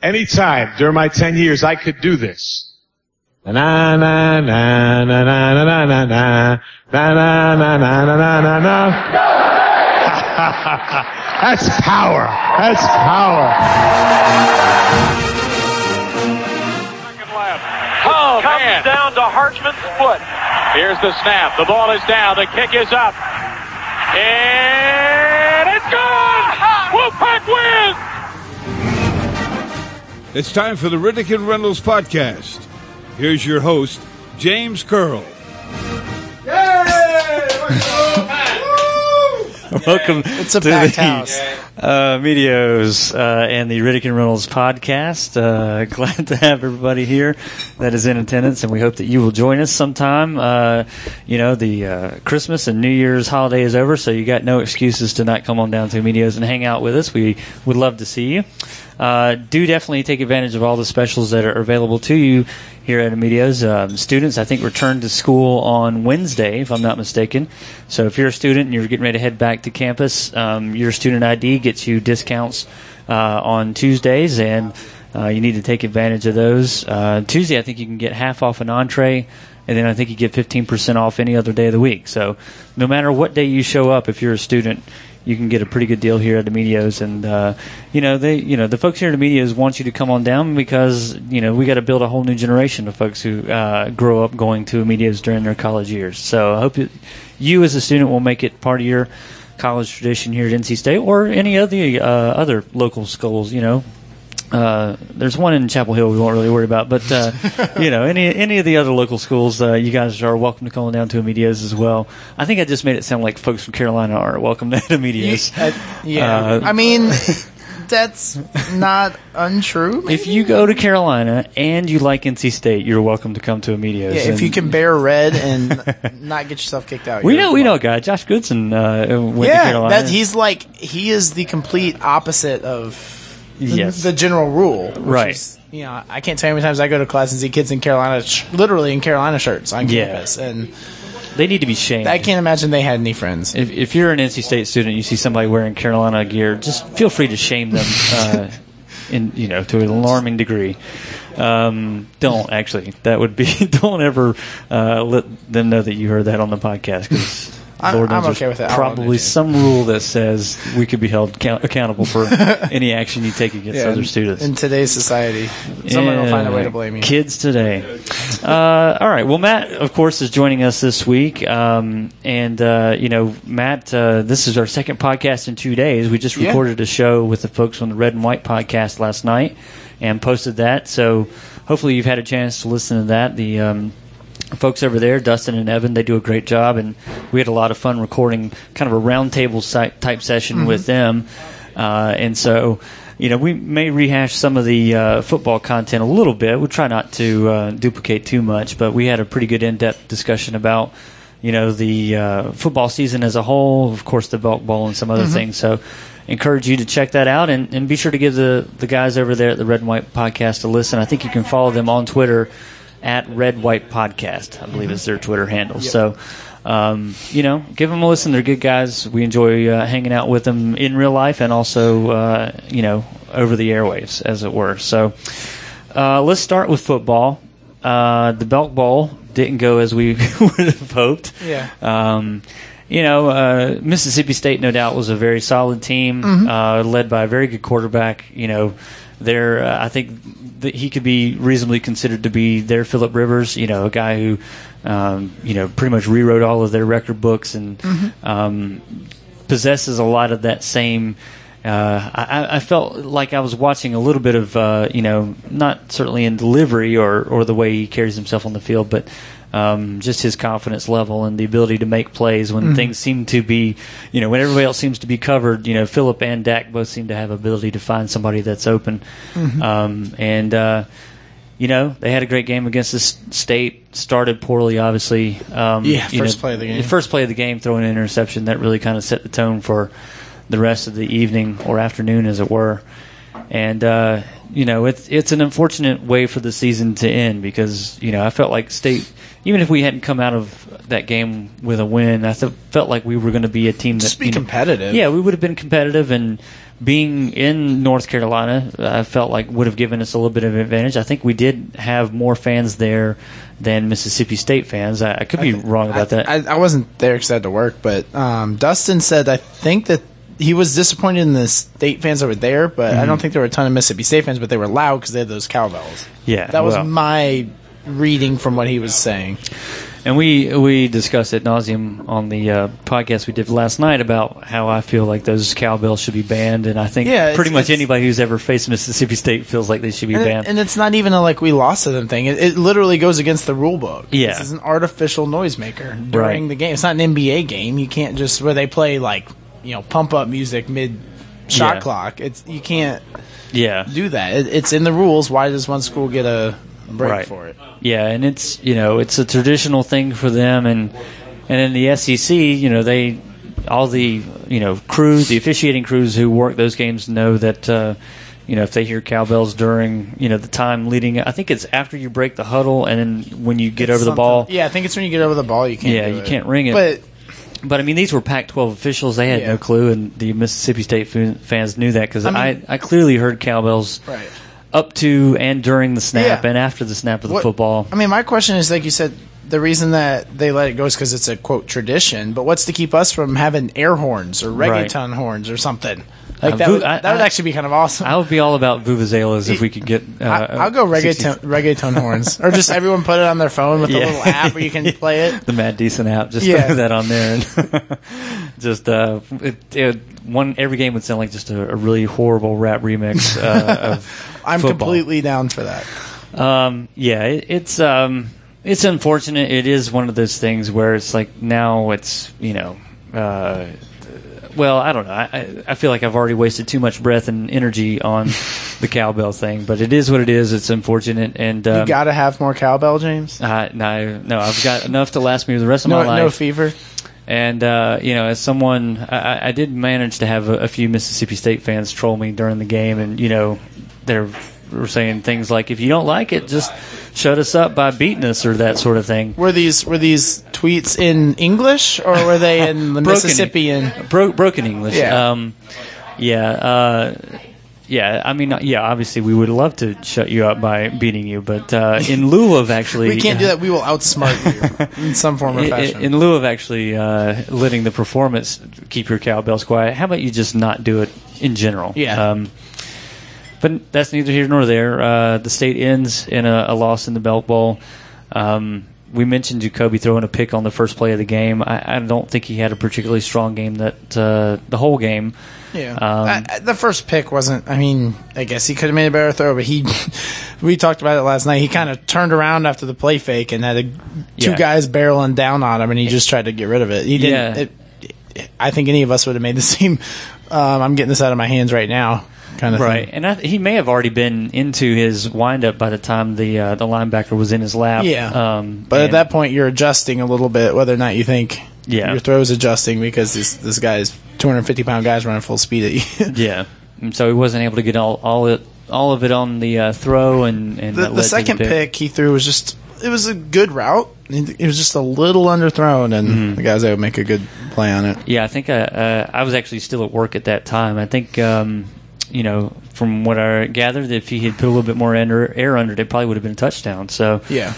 Anytime during my 10 years, I could do this. Na na na na na na na na na na na na na na na na That's power. That's power. Oh, comes down to Hartman's foot. Here's the snap. The ball is down. The kick is up. And it's gone! Wolfpack wins! It's time for the Riddick and Reynolds podcast. Here's your host, James Curl. Welcome It's a to the house. uh, Medios uh, and the Riddick and Reynolds podcast. Uh, glad to have everybody here that is in attendance, and we hope that you will join us sometime. Uh, you know, the uh, Christmas and New Year's holiday is over, so you got no excuses to not come on down to Medios and hang out with us. We would love to see you. Uh, do definitely take advantage of all the specials that are available to you here at Medios. Um, students, I think, return to school on Wednesday, if I'm not mistaken. So if you're a student and you're getting ready to head back to campus, um, your student ID gets you discounts uh, on Tuesdays, and uh, you need to take advantage of those. Uh, Tuesday, I think you can get half off an entree. And then I think you get 15% off any other day of the week. So no matter what day you show up, if you're a student, you can get a pretty good deal here at the Medios, and uh, you know they, you know the folks here at the Medios want you to come on down because you know we got to build a whole new generation of folks who uh, grow up going to Medios during their college years. So I hope that you as a student will make it part of your college tradition here at NC State or any of the uh, other local schools. You know, uh, there's one in Chapel Hill we won't really worry about, but uh, you know, any any of the other local schools, uh, you guys are welcome to come down to Amedeo's as well. I think I just made it sound like folks from Carolina are welcome to Amedeo's. Uh, yeah. Uh, I mean, that's not untrue. maybe? If you go to Carolina and you like NC State, you're welcome to come to Amedeo's. yeah, if you can bear red and not get yourself kicked out. we know we know a welcome. guy, Josh Goodson, uh, went to Carolina. that he's like he is the complete opposite of the, Yes. the general rule. Right. is, you know, I can't tell you how many times I go to class and see kids in Carolina, sh- literally in Carolina shirts on Yeah. campus, and they need to be shamed. I can't imagine they had any friends. if, if you're an NC State student, you see somebody wearing Carolina gear, just feel free to shame them, uh, in you know to an alarming degree. Um, don't actually. That would be. Don't ever uh, let them know that you heard that on the podcast I'm- knows I'm okay with it. Probably some rule that says we could be held count- accountable for any action you take against Yeah, other in- students. in today's society, someone will find a way to blame you. Kids today. Uh, all right. Well, Matt, of course, is joining us this week, um, and uh, you know, Matt, uh, this is our second podcast in two days. We just Yeah. recorded a show with the folks from the Red and White podcast last night and posted that. So hopefully, you've had a chance to listen to that. The um, folks over there, Dustin and Evan, they do a great job, and we had a lot of fun recording kind of a roundtable type session with them. Uh, and so, you know, we may rehash some of the uh, football content a little bit. We'll try not to uh, duplicate too much, but we had a pretty good in-depth discussion about, you know, the uh, football season as a whole, of course, the Belk Bowl and some other things. So, encourage you to check that out, and, and be sure to give the the guys over there at the Red and White Podcast a listen. I think you can follow them on Twitter at Red White Podcast. I believe is their Twitter handle. So. Um, you know, give them a listen. They're good guys. We enjoy uh, hanging out with them in real life and also, uh, you know, over the airwaves, as it were. So, uh, let's start with football. Uh, the Belk Bowl didn't go as we would have hoped. Yeah. Um, you know, uh, Mississippi State, no doubt, was a very solid team, Mm-hmm. uh, led by a very good quarterback. You know, there, uh, I think that he could be reasonably considered to be their Philip Rivers. You know, a guy who, um, you know, pretty much rewrote all of their record books and Mm-hmm. um, possesses a lot of that same. Uh, I, I felt like I was watching a little bit of, uh, you know, not certainly in delivery or, or the way he carries himself on the field, but Um, just his confidence level and the ability to make plays when Mhm. things seem to be, you know, when everybody else seems to be covered. You know, Philip and Dak both seem to have ability to find somebody that's open. Mhm. Um, and uh, you know, they had a great game against the state. Started poorly, obviously. Um, Yeah, you first know, play of the game. First play of the game, throwing an interception that really kind of set the tone for the rest of the evening or afternoon, as it were. And uh, you know, it's it's an unfortunate way for the season to end because you know I felt like state. Even if we hadn't come out of that game with a win, I th- felt like we were going to be a team that Just be you know- competitive. Yeah, we would have been competitive, and being in North Carolina, I felt like would have given us a little bit of advantage. I think we did have more fans there than Mississippi State fans. I, I could be wrong about that. I, I wasn't there because I had to work, but um, Dustin said I think that he was disappointed in the state fans that were there, but I Mhm. don't think there were a ton of Mississippi State fans, but they were loud because they had those cowbells. Yeah, that was well. my reading from what he was saying. And we we discussed at nauseum on the uh, podcast we did last night about how I feel like those cowbells should be banned, and I think Yeah, pretty much anybody who's ever faced Mississippi State feels like they should be And, banned. and it's not even a like we lost to them thing. It, it literally goes against the rule book. Yeah. This is an artificial noisemaker during Right. the game. It's not an NBA game. You can't just where they play like you know pump up music mid shot Yeah. clock. It's you can't yeah, do that. It, it's in the rules. Why does one school get a break Right. for it? Yeah, and it's you know it's a traditional thing for them, and and in the SEC, you know they all the you know crews, the officiating crews who work those games know that uh, you know if they hear cowbells during you know the time leading, I think it's after you break the huddle, and then when you get It's over the ball, Yeah, I think it's when you get over the ball you can't. yeah, you it. can't ring it. But But I mean, these were Pac-12 officials; they had Yeah. no clue, and the Mississippi State fans knew that because I I, I, clearly heard cowbells right. Up to and during the snap Yeah. and after the snap of the What- football. I mean, my question is like you said, the reason that they let it go is because it's a quote tradition. But what's to keep us from having air horns or Right. reggaeton horns or something? Like Uh, that, vu- would, I- would actually be kind of awesome. I would be all about vuvuzelas if we could get. Uh, I, I'll go reggaeton, reggaeton horns, or just everyone put it on their phone with a Yeah. little app where you can play it. the Mad Decent app. Just Yeah. throw that on there, and just uh, it, it, one every game would sound like just a, a really horrible rap remix uh, of. I'm football. completely down for that. Um, yeah, it, it's um, it's unfortunate. It is one of those things where it's like now it's you know. Uh, well, I don't know. I, I- feel like I've already wasted too much breath and energy on the cowbell thing, but it is what it is. It's unfortunate, and um, you got to have more cowbell, James. uh, no, no, I've got enough to last me the rest of No, my life. no fever. And uh, you know, as someone, I, I- I did manage to have a, a few Mississippi State fans troll me during the game, and you know, they're were saying things like, "If you don't like it, just shut us up by beating us," or that sort of thing. Were these were these tweets in English or were they in the Broken- Mississippian? Bro- broken English. Yeah. Um, yeah. Uh, yeah. I mean, yeah. Obviously, we would love to shut you up by beating you, but uh, in lieu of actually, We can't do that. We will outsmart you in some form or in, fashion. in lieu of actually uh, letting the performance keep your cowbells quiet, how about you just not do it in general? Yeah. Um, but that's neither here nor there. Uh, the state ends in a, a loss in the Belk Bowl. Um, we mentioned Jacoby throwing a pick on the first play of the game. I, I don't think he had a particularly strong game that uh, the whole game. Yeah, Um, I- I- the first pick wasn't. I mean, I guess he could have made a better throw, but he. we talked about it last night. He kind of turned around after the play fake and had a, two Yeah. guys barreling down on him, and he just tried to get rid of it. He didn't. Yeah. It, I think any of us would have made the same. Um, I'm getting this out of my hands right now, kind of Right, thing. and I, he may have already been into his windup by the time the uh, the linebacker was in his lap. Yeah. um, But at that point, you're adjusting a little bit, whether or not you think Yeah. your throw is adjusting because this this guy's 250 pound guys running full speed at you. Yeah, and so he wasn't able to get all all it all of it on the uh, throw, and and the, the led to second pick. he threw was just it was a good route. It was just a little underthrown, and Mm-hmm. the guys that would make a good play on it. Yeah, I think uh, uh, I was actually still at work at that time. I think um, you know from what I gathered, if he had put a little bit more air under it, it probably would have been a touchdown. So Yeah.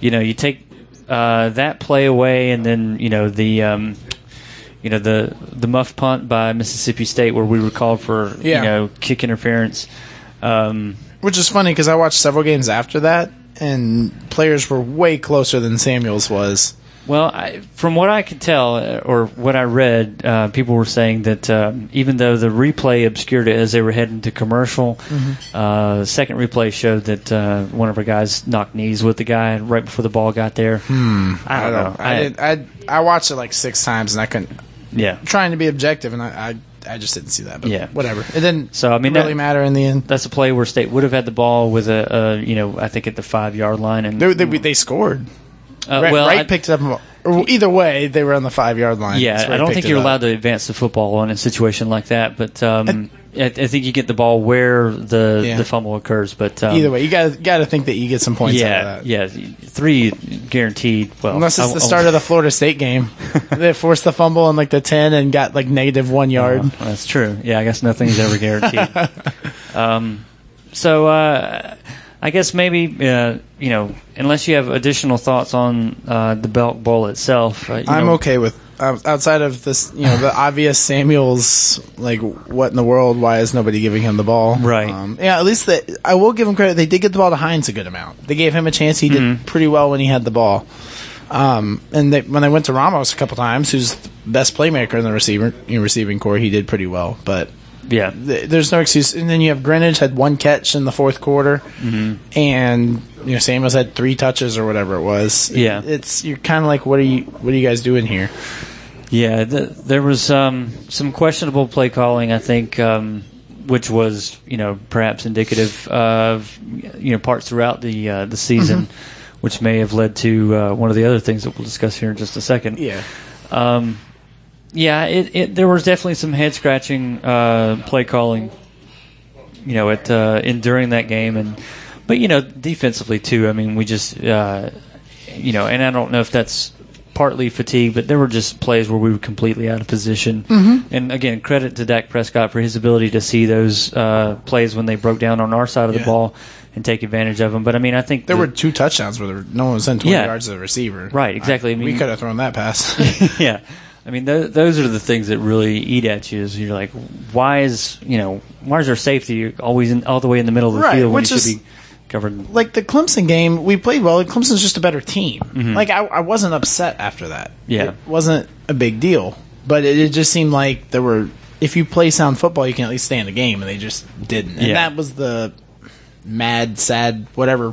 you know, you take uh, that play away, and then you know the. Um, you know the the muff punt by Mississippi State where we were called for Yeah. you know kick interference. Um, Which is funny because I watched several games after that, and players were way closer than Samuels was. Well, I, from what I could tell, uh, or what I read, uh, people were saying that um, even though the replay obscured it as they were heading to commercial, uh, the second replay showed that uh, one of our guys knocked knees with the guy right before the ball got there. Hmm. I don't, know. I, did, I I watched it like six times and I couldn't. yeah. Trying to be objective and I I, I just didn't see that. But Yeah. whatever. It didn't. So, I mean, really that- matter in the end. That's a play where State would have had the ball with a, a you know, I think at the five yard line, and They they, they scored. Uh, Wright, well, Wright I- picked it up. Either way, they were on the five yard line. Yeah, I don't think you're allowed to advance the football in a situation like that, but um, I, I think you get the ball where the Yeah. the fumble occurs. But um, Either way, you got got to think that you get some points yeah, out of that. yeah, three guaranteed. Well, Unless it's I- the start of the Florida State game, they forced the fumble on like the ten and got like negative one yard. Uh, that's true. Yeah, I guess nothing's ever guaranteed. um, so uh, I guess maybe uh, you know, unless you have additional thoughts on uh, the Belk Bowl itself, uh, you I'm know, okay with outside of this, you know, the obvious Samuels. Like, what in the world? Why is nobody giving him the ball? Right. Um, yeah. At least that I will give him credit. They did get the ball to Hines a good amount. They gave him a chance. He did Mm-hmm. pretty well when he had the ball. Um, and they, when they went to Ramos a couple times, who's the best playmaker in the receiver in receiving core, he did pretty well. But Yeah, th- there's no excuse. And then you have Greenwich had one catch in the fourth quarter, Mm-hmm. and you know Samuels had three touches or whatever it was. Yeah. it's you're kind of like, what are you, what are you guys doing here? Yeah, th- there was um, some questionable play calling, I think, um, which was you know perhaps indicative of you know parts throughout the uh, the season, which may have led to uh, one of the other things that we'll discuss here in just a second. Yeah, Um, yeah, it, it there was definitely some head scratching uh, play calling, you know, at uh, in during that game, and but you know defensively too. I mean, we just uh, you know, and I don't know if that's partly fatigue, but there were just plays where we were completely out of position. Mm-hmm. And again, credit to Dak Prescott for his ability to see those uh, plays when they broke down on our side of the ball and take advantage of them. But I mean, I think there the- were two touchdowns where there, were- no one was in 20 Yeah. yards of the receiver. Right, exactly. I we mean- could have thrown that pass. yeah. I mean, th- those are the things that really eat at you. Is you're like, why is you know why is our safety always in, all the way in the middle of the Right, field when which he should is- be covered? like the Clemson game, we played well. Clemson's just a better team. Like I, I wasn't upset after that. Mm-hmm. Yeah. it wasn't a big deal. But it, it just seemed like there were. If you play sound football, you can at least stay in the game, and they just didn't. And Yeah. that was the mad, sad, whatever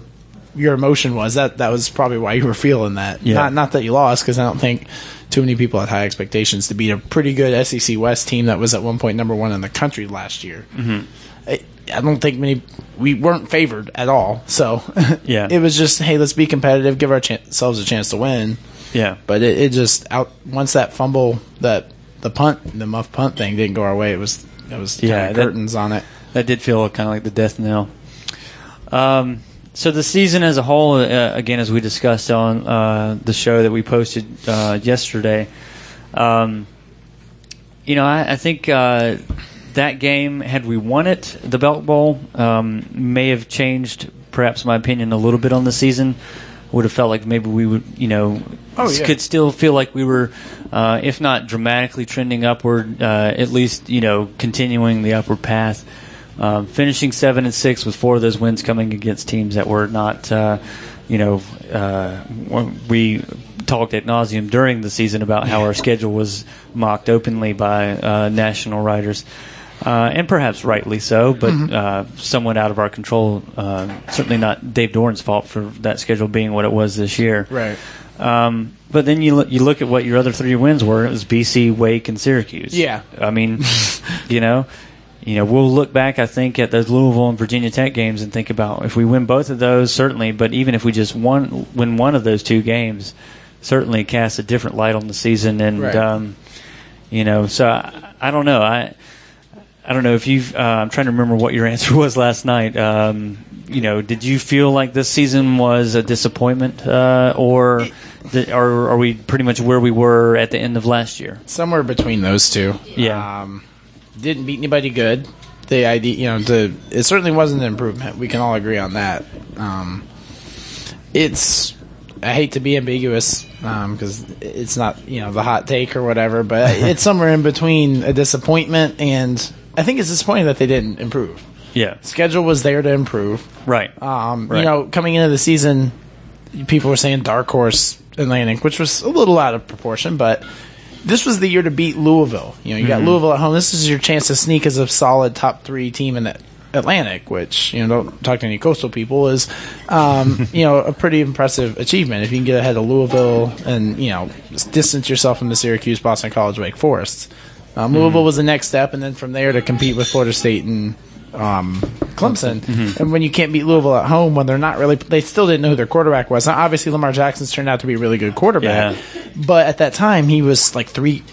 your emotion was. That that was probably why you were feeling that. Yeah. Not not that you lost, because I don't think too many people had high expectations to beat a pretty good SEC West team that was at one point number one in the country last year. Mm-hmm. I, I don't think many we weren't favored at all. So Yeah. it was just hey, let's be competitive, give ourselves a chance to win. Yeah, But it, it just out once that fumble, that the punt, the muff punt thing didn't go our way. It was it was Yeah, that- curtains on it. that did feel kind of like the death knell. Um, so the season as a whole, uh, again, as we discussed on uh, the show that we posted uh, yesterday, um, you know, I, I think uh, that game, had we won it, the Belk Bowl, um, may have changed perhaps my opinion a little bit on the season. Would have felt like maybe we would, you know, Oh, yeah. could still feel like we were, uh, if not dramatically trending upward, uh, at least you know continuing the upward path. Um, finishing seven and six with four of those wins coming against teams that were not, uh, you know, uh, we talked at nauseum during the season about how our schedule was mocked openly by uh, national writers. Uh, and perhaps rightly so, but uh, somewhat out of our control. Uh, certainly not Dave Doeren's fault for that schedule being what it was this year. Right. Um, but then you look, you look at what your other three wins were. It was BC, Wake, and Syracuse. Yeah. I mean, you know, you know, we'll look back. I think at those Louisville and Virginia Tech games and think about if we win both of those, certainly. But even if we just won win one of those two games, certainly casts a different light on the season. And Right. um, you know, so I, I don't know. I I don't know if you've. Uh, I'm trying to remember what your answer was last night. Um, you know, did you feel like this season was a disappointment, uh, or, the, or are we pretty much where we were at the end of last year? Somewhere between those two. Yeah. Um, didn't beat anybody good. The idea, you know, the it certainly wasn't an improvement. We can all agree on that. Um, it's I hate to be ambiguous because it's not you know the hot take or whatever, but it's somewhere in between a disappointment and I think it's disappointing that they didn't improve. Yeah. Schedule was there to improve. Right. Um, Right. You know, coming into the season, people were saying dark horse Atlantic, which was a little out of proportion, but this was the year to beat Louisville. You know, you got Louisville at home. This is your chance to sneak as a solid top three team in the Atlantic, which you know, don't talk to any coastal people, is um, you know a pretty impressive achievement if you can get ahead of Louisville and you know distance yourself from the Syracuse, Boston College, Wake Forest. Um, Louisville was the next step, and then from there to compete with Florida State and um, Clemson. And when you can't beat Louisville at home, when they're not really, they still didn't know who their quarterback was. Now, obviously, Lamar Jackson's turned out to be a really good quarterback, but at that time, he was like three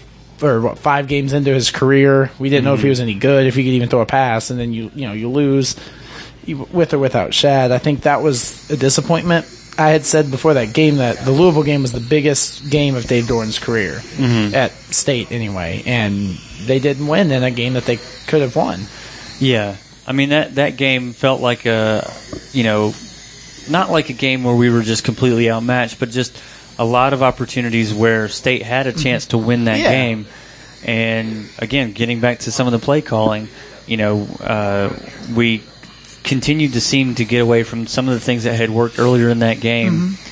or what five games into his career. We didn't know if he mm-hmm. was any good, if he could even throw a pass, and then you you know you lose you- with or without Shad. I think that was a disappointment. I had said before that game that the Louisville game was the biggest game of Dave Doeren's career mm-hmm. at State, anyway, and they didn't win in a game that they could have won. Yeah, I mean that that game felt like a, you know, not like a game where we were just completely outmatched, but just a lot of opportunities where State had a chance to win that Yeah. game. And again, getting back to some of the play calling, you know, uh, we continued to seem to get away from some of the things that had worked earlier in that game. Mm-hmm.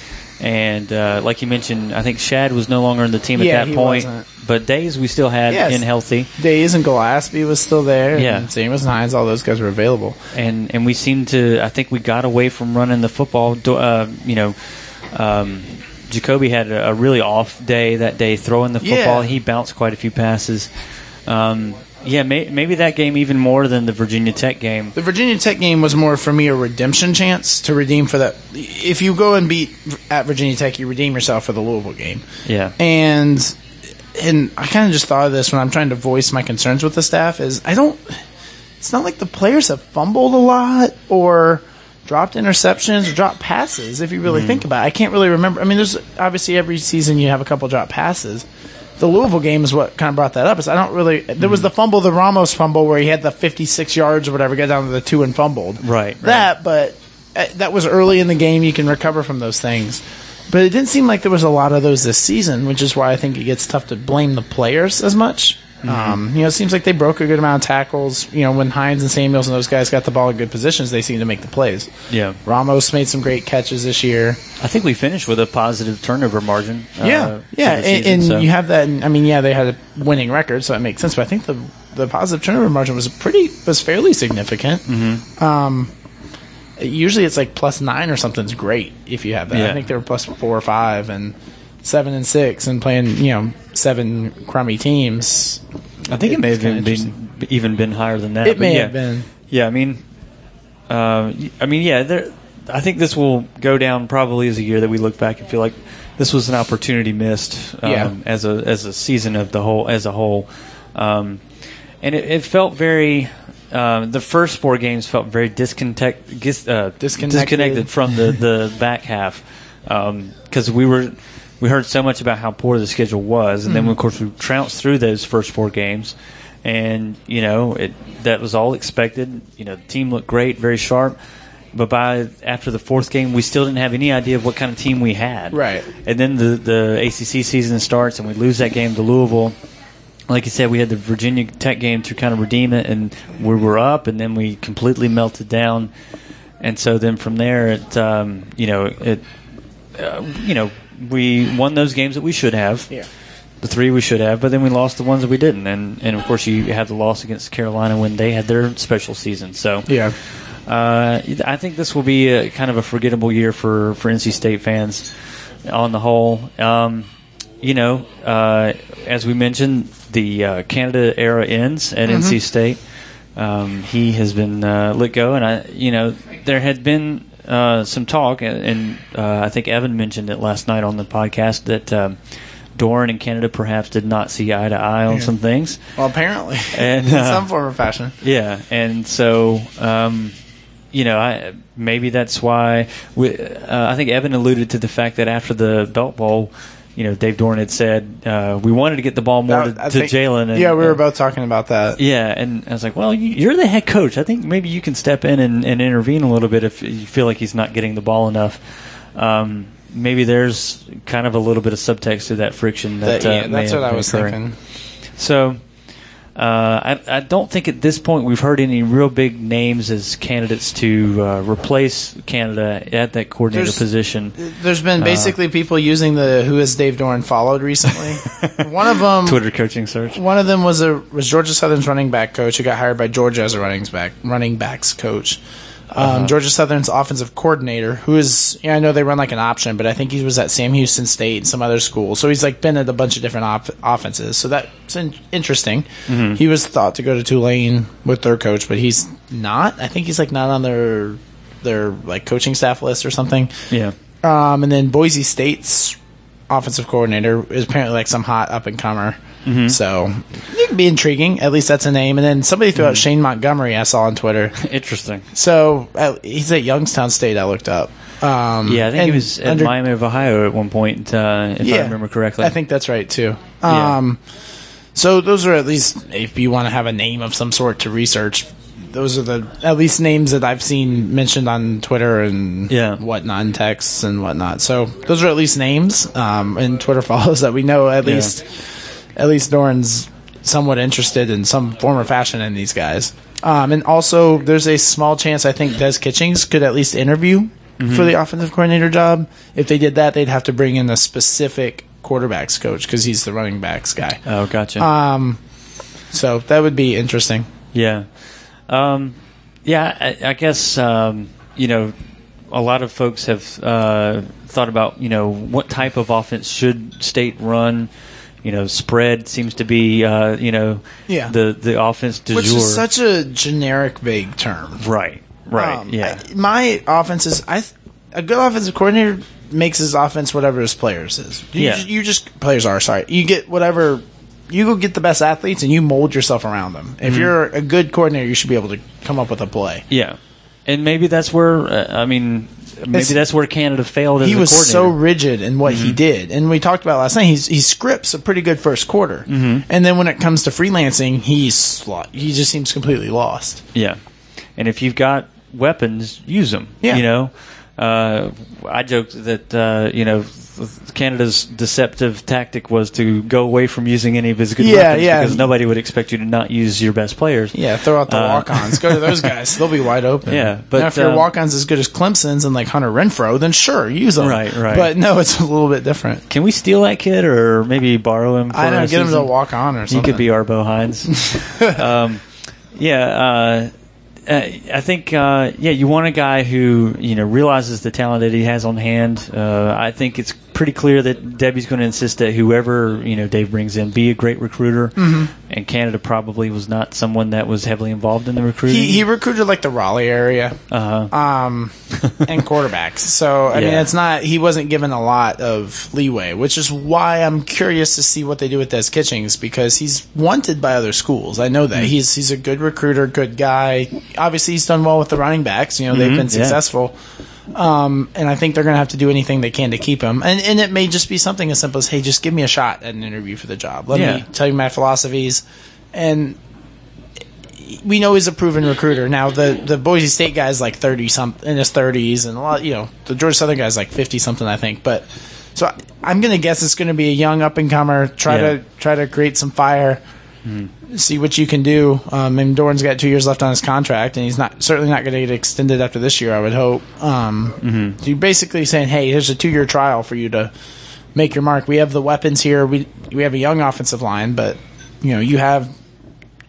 And uh, like you mentioned, I think Shad was no longer in the team at Yeah, that he point. wasn't. But Dayes we still had Yes. in healthy. Dayes and Gillespie was still there. Yeah. and same as Hines. All those guys were available. and and we seemed to. I think we got away from running the football. Uh, you know, um, Jacoby had a, a really off day that day throwing the football. Yeah. He bounced quite a few passes. Um, yeah, may, maybe that game even more than the Virginia Tech game. The Virginia Tech game was more for me a redemption chance to redeem for that. If you go and beat at Virginia Tech, you redeem yourself for the Louisville game. Yeah, And and I kind of just thought of this when I'm trying to voice my concerns with the staff. Is I don't. It's not like the players have fumbled a lot or dropped interceptions or dropped passes. If you really think about it, I can't really remember. I mean, there's obviously every season you have a couple drop passes. The Louisville game is what kind of brought that up. Is I don't really. There was the fumble, the Ramos fumble, where he had the 56 yards or whatever, got down to the two and fumbled. Right, right. That, but uh, that was early in the game. You can recover from those things. But it didn't seem like there was a lot of those this season, which is why I think it gets tough to blame the players as much. Mm-hmm. Um, you know, it seems like they broke a good amount of tackles. You know, when Hines and Samuels and those guys got the ball in good positions, they seem to make the plays. yeah. Ramos made some great catches this year. I think we finished with a positive turnover margin. uh, yeah, for yeah, and, season, and so- you have that. I mean, yeah, they had a winning record, so that makes sense. But I think the the positive turnover margin was pretty was fairly significant. Mm-hmm. Um, usually it's like plus nine or something's great if you have that. Yeah. I think they were plus four or five and seven and six and playing you know seven crummy teams. I think it may have been, been even been higher than that. It may yeah. have been. Yeah, I mean, uh, I mean, yeah. There, I think this will go down probably as a year that we look back and feel like this was an opportunity missed um, Yeah. as a as a season of the whole as a whole, um, and it, it felt very. Um, the first four games felt very disconnect, dis, uh, Disconnected. disconnected from the, the back half because we were we heard so much about how poor the schedule was, and Mm-hmm. then of course we trounced through those first four games, and you know it that was all expected. You know the team looked great, very sharp, but by after the fourth game, we still didn't have any idea of what kind of team we had. Right. and then the the ACC season starts, and we lose that game to Louisville. Like you said, we had the Virginia Tech game to kind of redeem it, and we were up, and then we completely melted down. And so then from there, it um, you know it uh, you know we won those games that we should have. Yeah. The three we should have, but then we lost the ones that we didn't, and and of course you had the loss against Carolina when they had their special season. So Yeah. uh, I think this will be a, kind of a forgettable year for, for NC State fans on the whole. Um, you know, uh, as we mentioned, the uh, Canada era ends at NC State. Um, he has been uh, let go, and I, you know, there had been uh, some talk, and, uh, I think Evan mentioned it last night on the podcast that um, Doeren and Canada perhaps did not see eye to eye on some things. Well, apparently, And, in uh, some form or fashion. Yeah, and so um, you know, I, maybe that's why we, uh, I think Evan alluded to the fact that after the Belk Bowl, you know, Dave Doeren had said uh, we wanted to get the ball more to, to think- Jaylen. and- Yeah, we were both talking about that. Yeah, and I was like, well, you- you're the head coach. I think maybe you can step in and, and intervene a little bit if you feel like he's not getting the ball enough. Um, maybe there's kind of a little bit of subtext to that friction that, That- yeah, uh, that's what I was occurring. thinking. So, Uh, I, I don't think at this point we've heard any real big names as candidates to uh, replace Canada at that coordinator There's- position. There's been basically people using the "Who is Dave Doeren" followed recently. one of them, Twitter coaching search. one of them was a was Georgia Southern's running back coach who got hired by Georgia as a running back running backs coach. Um, Uh-huh. Georgia Southern's offensive coordinator, who is yeah, I know they run like an option, but I think he was at Sam Houston State and some other school, so he's like been at a bunch of different op- offenses. So that's in- interesting. Mm-hmm. He was thought to go to Tulane with their coach, but he's not. I think he's like not on their their like coaching staff list or something. Yeah. Um, and then Boise State's offensive coordinator is apparently like some hot up and comer. Mm-hmm. So it could be intriguing. At least that's a name. And then somebody threw Mm-hmm. out Shane Montgomery. I saw on Twitter. Interesting. So uh, he's at Youngstown State. I looked up. Um, Yeah, I think he was at under- Miami of Ohio at one point, uh, if I remember correctly. I think that's right too. Yeah. Um, so those are at least if you want to have a name of some sort to research. Those are the at least names that I've seen mentioned on Twitter and Yeah. whatnot, and texts and whatnot. So those are at least names um, and Twitter follows that we know at Yeah. At least Doeren's somewhat interested in some form or fashion in these guys. Um, and also, there's a small chance I think Des Kitchings could at least interview Mm-hmm. for the offensive coordinator job. If they did that, they'd have to bring in a specific quarterbacks coach because he's the running backs guy. oh, gotcha. Um, so that would be interesting. Yeah. Um, yeah, I, I guess, um, you know, a lot of folks have uh, thought about, you know, what type of offense should state run. You know, spread seems to be, uh, you know, Yeah. the, the offense du Which jour. is such a generic, vague term. right, right, Um, yeah. I- my offense is I. th- A good offensive coordinator makes his offense whatever his players is. You Yeah. Just, you just players are sorry. You get whatever. You go get the best athletes and you mold yourself around them. If Mm-hmm. you're a good coordinator, you should be able to come up with a play. yeah. And maybe that's where, uh, I mean, maybe It's- that's where Canada failed as he was so rigid in what Mm-hmm. he did, and we talked about last night. He's, he scripts a pretty good first quarter, Mm-hmm. and then when it comes to freelancing, he's he just seems completely lost. Yeah, and if you've got weapons, use them. Yeah. You know, uh, I joked that uh, you know Canada's deceptive tactic was to go away from using any of his good Yeah, weapons yeah. because nobody would expect you to not use your best players. Yeah, throw out the Uh, walk-ons. Go to those guys; they'll be wide open. Yeah, but, now, if your um, walk-ons as good as Clemson's and like Hunter Renfrow, then sure, use them. Right, right. But no, it's a little bit different. Can we steal that kid or maybe borrow him? For I know, a get him to walk on or He could be Arbo Hines. um, yeah, uh, I think uh, yeah, you want a guy who you know realizes the talent that he has on hand. Uh, I think it's pretty clear that Debbie's going to insist that whoever you know Dave brings in be a great recruiter. Mm-hmm. And Canada probably was not someone that was heavily involved in the recruiting. He, he recruited like the Raleigh area uh-huh. um, and quarterbacks. So I mean, it's not he wasn't given a lot of leeway, which is why I'm curious to see what they do with Des Kitchings because he's wanted by other schools. I know that Mm. he's he's a good recruiter, good guy. Obviously, he's done well with the running backs. You know, they've Mhm, been yeah. Um, and I think they're going to have to do anything they can to keep him. And and it may just be something as simple as, hey, just give me a shot at an interview for the job. Let Yeah. me tell you my philosophies. And we know he's a proven recruiter. Now the the Boise State guy's like thirty something in his thirties, and a lot you know the Georgia Southern guy's like fifty something, I think. But so I, I'm gonna guess it's gonna be a young up and comer. Try Yeah. to try to create some fire. See what you can do. Um, and Doeren's got two years left on his contract, and he's not certainly not going to get extended after this year. I would hope. Um, So you're basically saying, "Hey, here's a two year trial for you to make your mark. We have the weapons here. We we have a young offensive line, but you know you have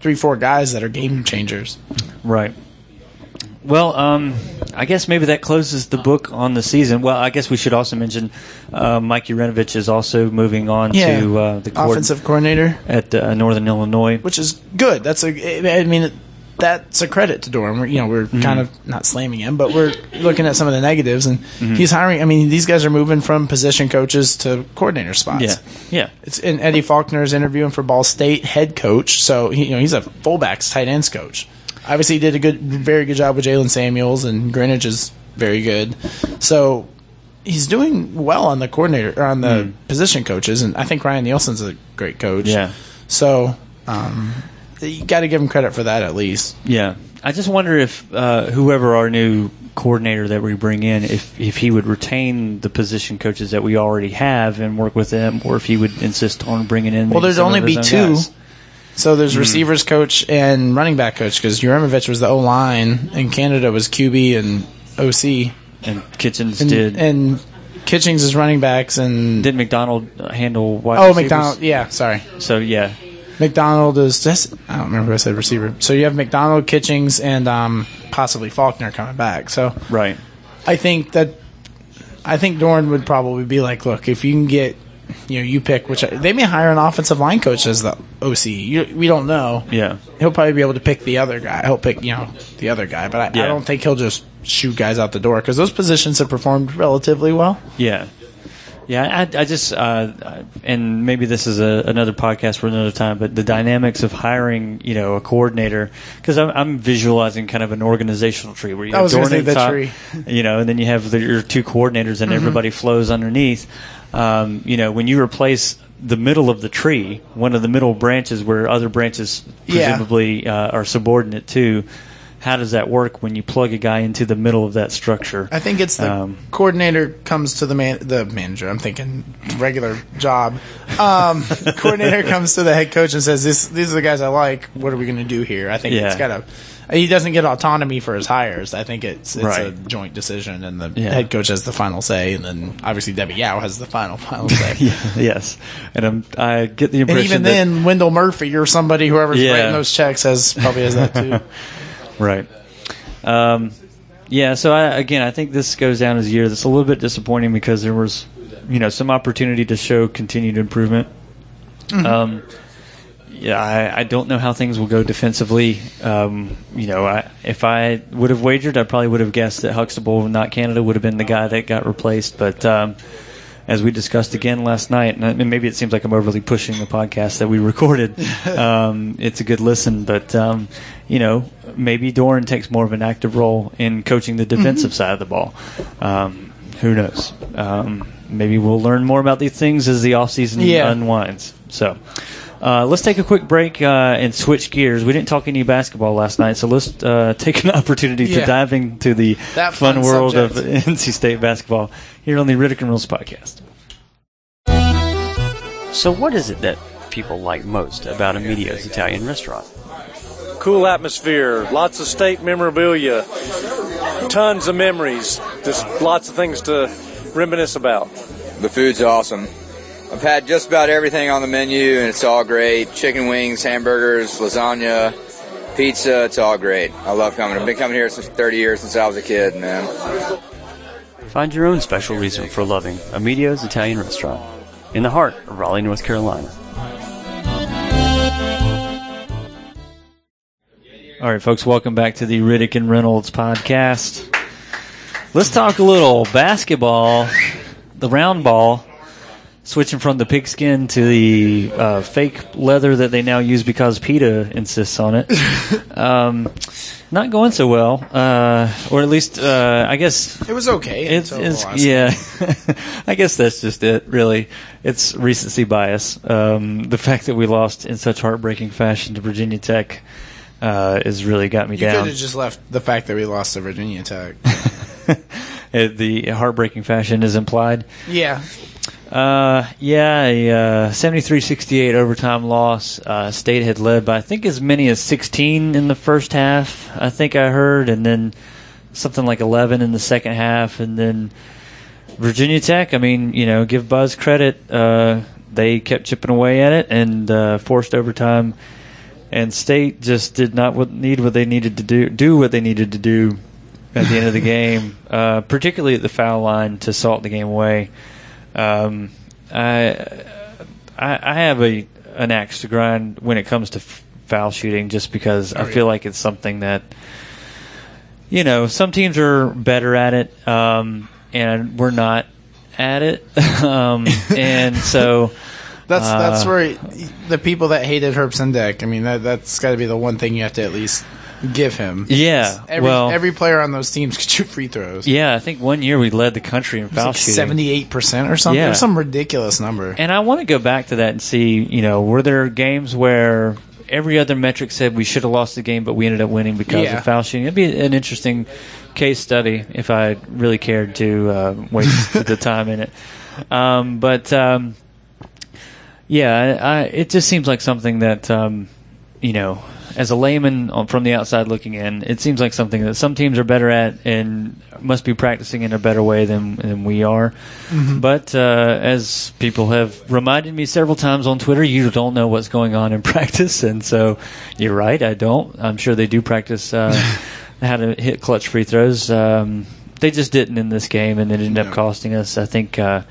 three, four guys that are game changers. Right. Well, um, I guess maybe that closes the book on the season. Well, I guess we should also mention uh, Mike Uremovich is also moving on Yeah, to uh, the coord- offensive coordinator, at uh, Northern Illinois. which is good. That's a. I mean, that's a credit to Doeren. We're, you know, we're Mm-hmm. kind of not slamming him, but we're looking at some of the negatives, and Mm-hmm. he's hiring. I mean, these guys are moving from position coaches to coordinator spots. Yeah, yeah, It's and Eddie Faulkner is interviewing for Ball State head coach, so he, you know he's a fullbacks tight ends coach. Obviously, he did a good, very good job with Jaylen Samuels, and Greenwich is very good. So he's doing well on the coordinator or on the position coaches, and I think Ryan Nielsen's a great coach. Yeah. So um, you got to give him credit for that at least. yeah. I just wonder if uh, whoever our new coordinator that we bring in, if if he would retain the position coaches that we already have and work with them, or if he would insist on bringing in. Well, there's only be two. guys. So there's Mm-hmm. receivers coach and running back coach because Uremovich was the O line and Canada was QB and OC. And Kitchings And, did. and Kitchings is running backs and did McDonald handle wide oh receivers? McDonald yeah sorry So yeah, McDonald is just I don't remember who I said receiver. So you have McDonald, Kitchings, and um, possibly Faulkner coming back. So right. I think that I think Doeren would probably be like, look, if you can get, you know, you pick which they may hire an offensive line coach as the OC. You, we don't know. Yeah. He'll probably be able to pick the other guy. He'll pick you know the other guy, but I, Yeah. I don't think he'll just shoot guys out the door because those positions have performed relatively well. Yeah. Yeah, I, I just, uh, and maybe this is a, another podcast for another time, but the dynamics of hiring, you know, a coordinator, because I'm, I'm visualizing kind of an organizational tree where you I have was gonna say the top, tree. you know, and then you have the, your two coordinators Mm-hmm. and everybody flows underneath. Um, you know, when you replace the middle of the tree, one of the middle branches where other branches Yeah. presumably uh, are subordinate to, how does that work when you plug a guy into the middle of that structure? I think it's the Um, coordinator comes to the man, the manager. I'm thinking regular job. Um, coordinator comes to the head coach and says, "This, these are the guys I like. What are we going to do here?" I think Yeah. it's got to. He doesn't get autonomy for his hires. I think it's it's a joint decision, and the Yeah. head coach has the final say, and then obviously Debbie Yow has the final final say. yes, and I'm, I get the impression. And even that, then, Wendell Murphy or somebody, whoever's Yeah. writing those checks, has probably has that too. right. Um, yeah, so I, again, I think this goes down as a year that's a little bit disappointing because there was, you know, some opportunity to show continued improvement. Um, yeah, I, I don't know how things will go defensively. Um, you know, I, if I would have wagered, I probably would have guessed that Huxtable, not Canada, would have been the guy that got replaced. But um, as we discussed again last night, and maybe it seems like I'm overly pushing the podcast that we recorded. um, it's a good listen, but um, you know, maybe Doeren takes more of an active role in coaching the defensive side of the ball. Um, who knows? Um, maybe we'll learn more about these things as the offseason Yeah. unwinds. So. Uh, let's take a quick break uh, and switch gears. We didn't talk any basketball last night, so let's uh, take an opportunity to dive into the That fun, fun world subject. of NC State basketball here on the Riddick and Reynolds podcast. So, what is it that people like most about Amedeo's Italian restaurant? cool atmosphere, lots of state memorabilia, tons of memories, just lots of things to reminisce about. The food's awesome. I've had just about everything on the menu, and it's all great. Chicken wings, hamburgers, lasagna, pizza. It's all great. I love coming. I've been coming here since 30 years since I was a kid, man. Find your own special reason for loving Amedeo's Italian restaurant in the heart of Raleigh, North Carolina. All right, folks, welcome back to the Riddick and Reynolds podcast. Let's talk a little basketball, the round ball, switching from the pigskin to the uh, fake leather that they now use because PETA insists on it. um, not going so well, uh, or at least uh, I guess It was okay. It's, it's yeah. I guess that's just it. Really, it's recency bias. Um, the fact that we lost in such heartbreaking fashion to Virginia Tech uh, has really got me You could down. have just left the fact that we lost to Virginia Tech. The heartbreaking fashion is implied. yeah. Uh, yeah, a uh, 73-68 overtime loss. Uh, State had led by I think as many as 16 in the first half. I think I heard, and then something like 11 in the second half, and then Virginia Tech. I mean, you know, give Buzz credit. Uh, they kept chipping away at it and uh, forced overtime. And State just did not need what they needed to do. Do what they needed to do at the end of the game, uh, particularly at the foul line to salt the game away. Um, I, I I have a an axe to grind when it comes to f- foul shooting, just because I feel like it's something that you know some teams are better at it, um, and we're not at it, um, and so. That's that's uh, where the people that hated Herb Sendek. I mean, that that's got to be the one thing you have to at least give him. Yeah, Every, well- every player on those teams could shoot free throws. Yeah, I think one year we led the country in foul shooting. Seventy-eight percent or something. Yeah. Some ridiculous number. And I want to go back to that and see, you know, were there games where every other metric said we should have lost the game, but we ended up winning because Yeah. of foul shooting? It'd be an interesting case study if I really cared to uh, waste the time in it. Um, but um, yeah, I, I, it just seems like something that um, you know, as a layman from the outside looking in, it seems like something that some teams are better at and must be practicing in a better way than than we are. Mhm. But uh, as people have reminded me several times on Twitter, you don't know what's going on in practice, and so you're right. I don't. I'm sure they do practice uh, how to hit clutch free throws. Um, they just didn't in this game, and it ended up costing us. I think. Uh,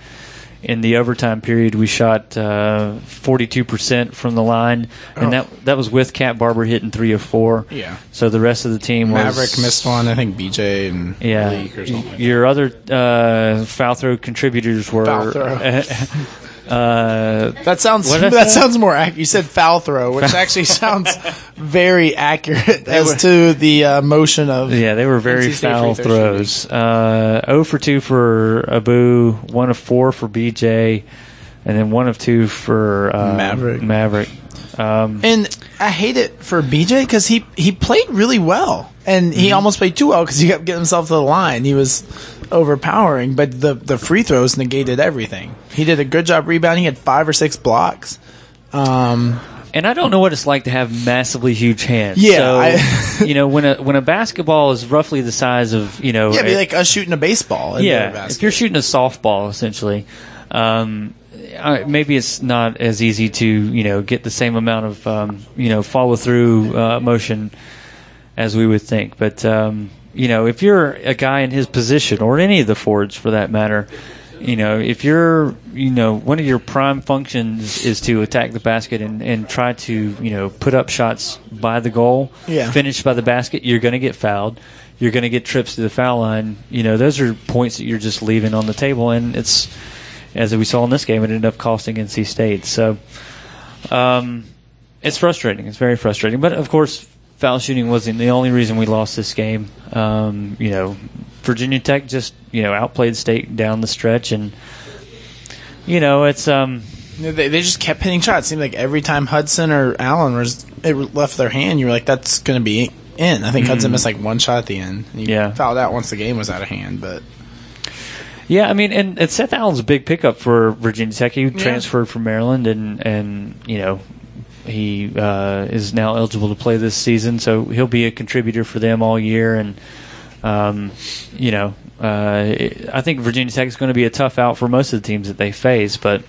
in the overtime period, we shot uh, 42% from the line, and Oh. that that was with Cat Barber hitting three of four. Yeah. So the rest of the team was Maverick missed one. I think BJ and yeah. Or. Your other uh, foul throw contributors were. Foul throw. uh, That sounds that sounds more accurate. You said foul throw, which actually sounds very accurate as were- to the uh, motion of. Yeah, they were very foul throws. Uh, 0 for 2 for Abu, 1 of 4 for BJ, and then 1 of 2 for uh, Maverick. Maverick. Um, And I hate it for BJ because he he played really well, and he almost played too well because he kept getting himself to the line. He was overpowering, but the the free throws negated everything. He did a good job rebounding. He had five or six blocks. Um, and I don't know what it's like to have massively huge hands. Yeah, So, you know, when a when a basketball is roughly the size of you know, yeah, be a- like us shooting a baseball. yeah, if you're shooting a softball, essentially, um, uh, maybe it's not as easy to you know get the same amount of um, you know follow through uh, motion as we would think. But um, you know, if you're a guy in his position, or any of the forwards for that matter, you know, if you're you know one of your prime functions is to attack the basket and, and try to you know put up shots by the goal, Yeah. finish by the basket, you're going to get fouled. You're going to get trips to the foul line. You know, those are points that you're just leaving on the table, and it's as we saw in this game, it ended up costing NC State. So, um, it's frustrating. It's very frustrating. But of course, foul shooting wasn't the only reason we lost this game. Um, you know, Virginia Tech just you know outplayed State down the stretch, and you know it's um. They, they just kept hitting shots. It seemed like every time Hudson or Allen was it left their hand, you were like, "That's going to be in." I think Hudson Mhm. missed like one shot at the end. He Yeah. fouled out once the game was out of hand. But Yeah, I mean, and, and Seth Allen's a big pickup for Virginia Tech. He transferred from Maryland, and and you know he uh, is now eligible to play this season, so he'll be a contributor for them all year. And um, you know, uh, I think Virginia Tech is going to be a tough out for most of the teams that they face. But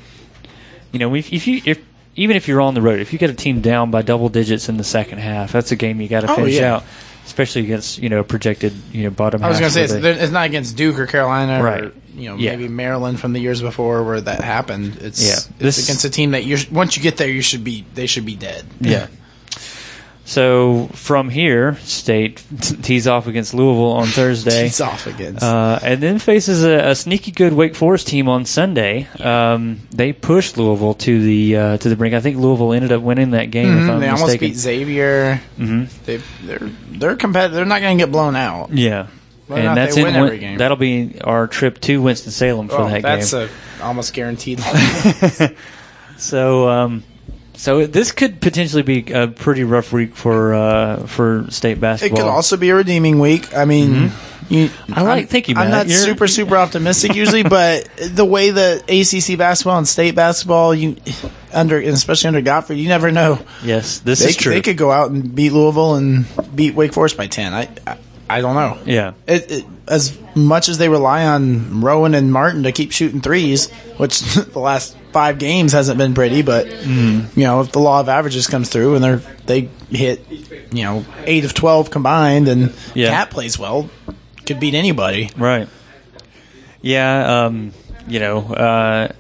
you know, if, if you if even if you're on the road, if you get a team down by double digits in the second half, that's a game you got to Oh, finish yeah. out. Especially against you know projected you know bottom. I was going to say it's, it's not against Duke or Carolina Right. or you know Yeah. maybe Maryland from the years before where that happened. It's Yeah. it's This- against a team that you once you get there you should be they should be dead. Yeah. So from here, State tees off against Louisville on Thursday. Tees off against. uh, and then faces a, a sneaky good Wake Forest team on Sunday. Um, they pushed Louisville to the uh, to the brink. I think Louisville ended up winning that game. If Mhm, I'm they almost mistaken. beat Xavier. Mhm. They they're they're competitive. They're not going to get blown out. Yeah. Whether and that's in win Win- every game. that'll be our trip to Winston Salem for Oh, that that's game. a almost guaranteed. So, um, so this could potentially be a pretty rough week for uh, for state basketball. It could also be a redeeming week. I mean, you, Mm-hmm. I like- I'm, thank you, I'm not You're- super super optimistic usually, but the way that ACC basketball and state basketball, you under especially under Gottfried, you never know. yes, this they, is true. They could go out and beat Louisville and beat Wake Forest by ten. I I, I don't know. yeah. It, it, as much as they rely on Rowan and Martin to keep shooting threes, which the last five games hasn't been pretty, but Mm. you know if the law of averages comes through and they're they hit you know eight of twelve combined and Yeah. Cat plays well, could beat anybody. Right. Yeah, um, you know, uh,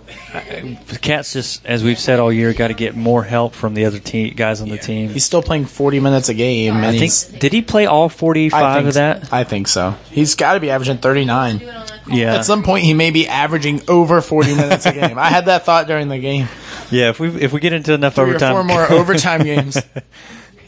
Cat's just, as we've said all year, got to get more help from the other team, guys on the team. He's still playing forty minutes a game. I think, did he play all 45 think of that? I think so. He's got to be averaging thirty nine. Yeah. At some point, he may be averaging over forty minutes a game. I had that thought during the game. Yeah, if we if we get into enough Three or overtime, four more overtime games.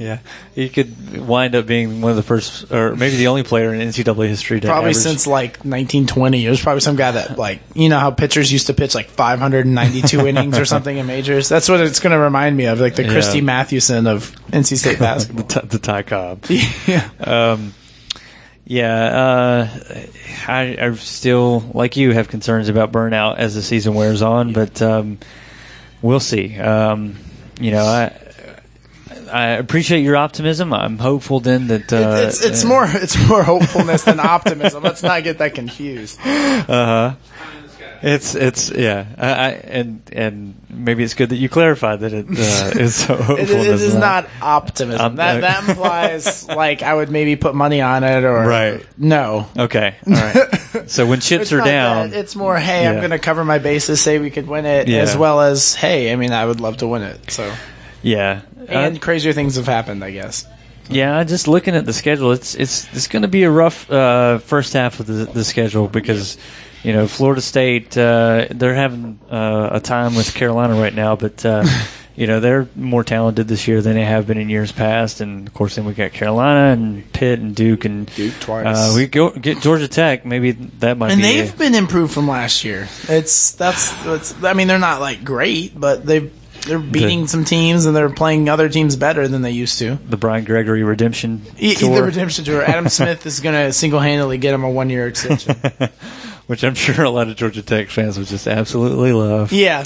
yeah, he could wind up being one of the first, or maybe the only player in NCAA history to probably average- since like 1920. It was probably some guy that like you know how pitchers used to pitch like 592 innings or something in majors. That's what it's going to remind me of, like the Yeah. Christy Mathewson of NC State basketball. the, t- the Ty Cobb. yeah. Um, yeah, uh, I, I still, like you, have concerns about burnout as the season wears on, but um, we'll see. Um, you know, I I appreciate your optimism. I'm hopeful then that uh, it's it's more it's more hopefulness than optimism. Let's not get that confused. Uh huh. It's it's yeah, I, I, and and maybe it's good that you clarified that it uh, is so hopeful. It, it is not optimism. Um, that uh, that implies like I would maybe put money on it or Right. No. Okay, all right. So when chips are down, that. It's more, hey, I'm going to cover my bases, say we could win it, Yeah. as well as, hey, I mean, I would love to win it. So, yeah, and Uh, crazier things have happened, I guess. Yeah, just looking at the schedule, it's it's it's going to be a rough uh, first half of the, the schedule because you know Florida State uh, they're having uh, a time with Carolina right now, but uh, you know they're more talented this year than they have been in years past, and of course then we got Carolina and Pitt and Duke and Duke twice. Uh, we go get Georgia Tech, maybe that might and be. they've been improved from last year. It's that's, that's I mean, they're not like great, but they've they're beating some teams and they're playing other teams better than they used to. the Brian Gregory redemption E- tour, The redemption tour. Adam Smith is going to single handedly get him a one year extension. which I'm sure a lot of Georgia Tech fans would just absolutely love. yeah,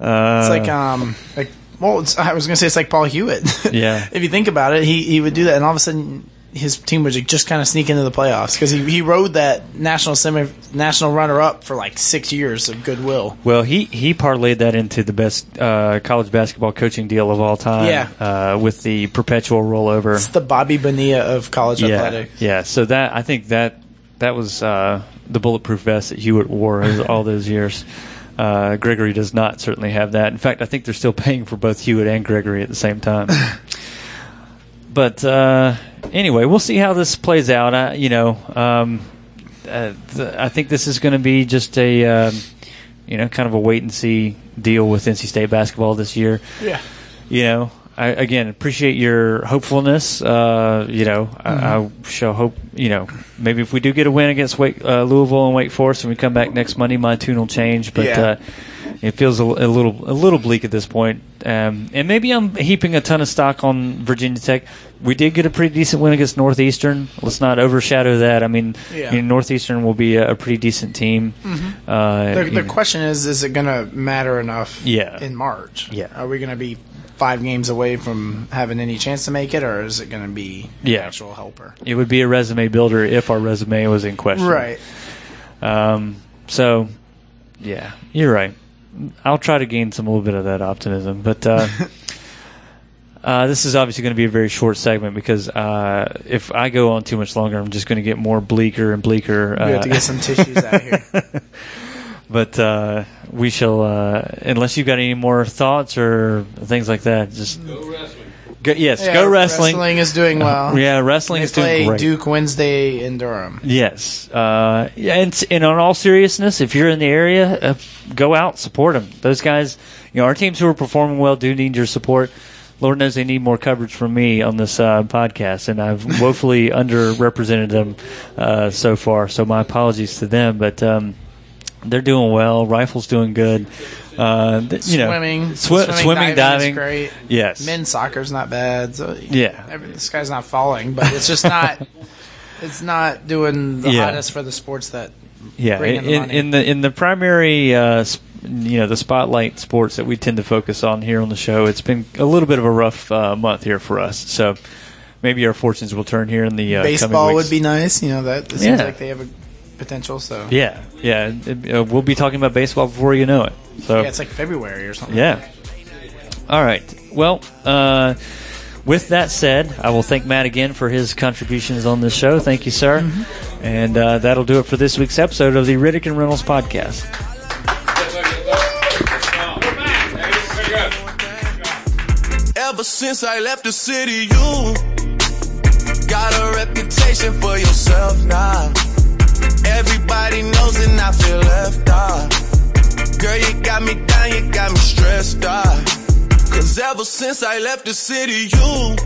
Uh, it's like um like well, it's, I was going to say it's like Paul Hewitt. Yeah. if you think about it, he he would do that, and all of a sudden his team would just kind of sneak into the playoffs because he he rode that national semi national runner up for like six years of goodwill. Well, he he parlayed that into the best uh, college basketball coaching deal of all time. Yeah. uh, with the perpetual rollover. It's the Bobby Bonilla of college yeah, athletics. yeah. So that I think that that was uh, the bulletproof vest that Hewitt wore all those years. Uh, Gregory does not certainly have that. In fact, I think they're still paying for both Hewitt and Gregory at the same time. but uh, anyway, we'll see how this plays out. I, you know, um, uh, th- I think this is going to be just a um, you know kind of a wait and see deal with NC State basketball this year. Yeah. You know, I again appreciate your hopefulness. Uh, you know, I, I shall hope. You know, maybe if we do get a win against Wake, uh, Louisville and Wake Forest, and we come back next Monday, my tune will change. But Yeah. uh, it feels a, a little a little bleak at this point. Um, and maybe I'm heaping a ton of stock on Virginia Tech. We did get a pretty decent win against Northeastern. Let's not overshadow that. I mean, Yeah. you know, Northeastern will be a, a pretty decent team. Mhm. Uh, The, the question is, is it going to matter enough Yeah. in March? Yeah. Are we going to be five games away from having any chance to make it, or is it going to be Yeah. actual helper? it would be a resume builder if our resume was in question. Right. Um, so, yeah, you're right. I'll try to gain some little bit of that optimism, but uh, uh, this is obviously going to be a very short segment because uh, if I go on too much longer, I'm just going to get more bleaker and bleaker. We have to uh, get some tissues out here. but uh, we shall, uh, unless you've got any more thoughts or things like that, just go wrestling. Go, yes, Yeah, go wrestling. Wrestling is doing well. Uh, yeah, wrestling They is doing play great. Duke Wednesday in Durham. Yes. Uh, yeah, and, and on all seriousness, if you're in the area, uh, go out, support them. Those guys, you know, our teams who are performing well do need your support. Lord knows they need more coverage from me on this uh, podcast, and I've woefully underrepresented them uh, so far. So my apologies to them, but um, they're doing well. Rifle's doing good. Uh, th- you know, swimming, swi- swimming, diving, great. Yes. men's soccer's not bad. So Yeah. this guy's not falling, but it's just not. it's not doing the Yeah. hottest for the sports that. Yeah, in, in the in, the in the primary, uh, sp- you know, the spotlight sports that we tend to focus on here on the show, it's been a little bit of a rough uh, month here for us. So maybe our fortunes will turn here in the uh, coming Baseball would be nice. You know that it seems Yeah. like they have a potential. So Yeah, yeah, it- uh, we'll be talking about baseball before you know it. So yeah, it's like February or something. yeah. All right. Well, uh, with that said, I will thank Matt again for his contributions on this show. Thank you, sir. Mm-hmm. And uh, that'll do it for this week's episode of the Riddick and Reynolds podcast. Ever since I left the city, you got a reputation for yourself now. Everybody knows and I feel left out. Girl, you got me down, you got me stressed out. Cause ever since I left the city, you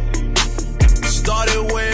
started wearing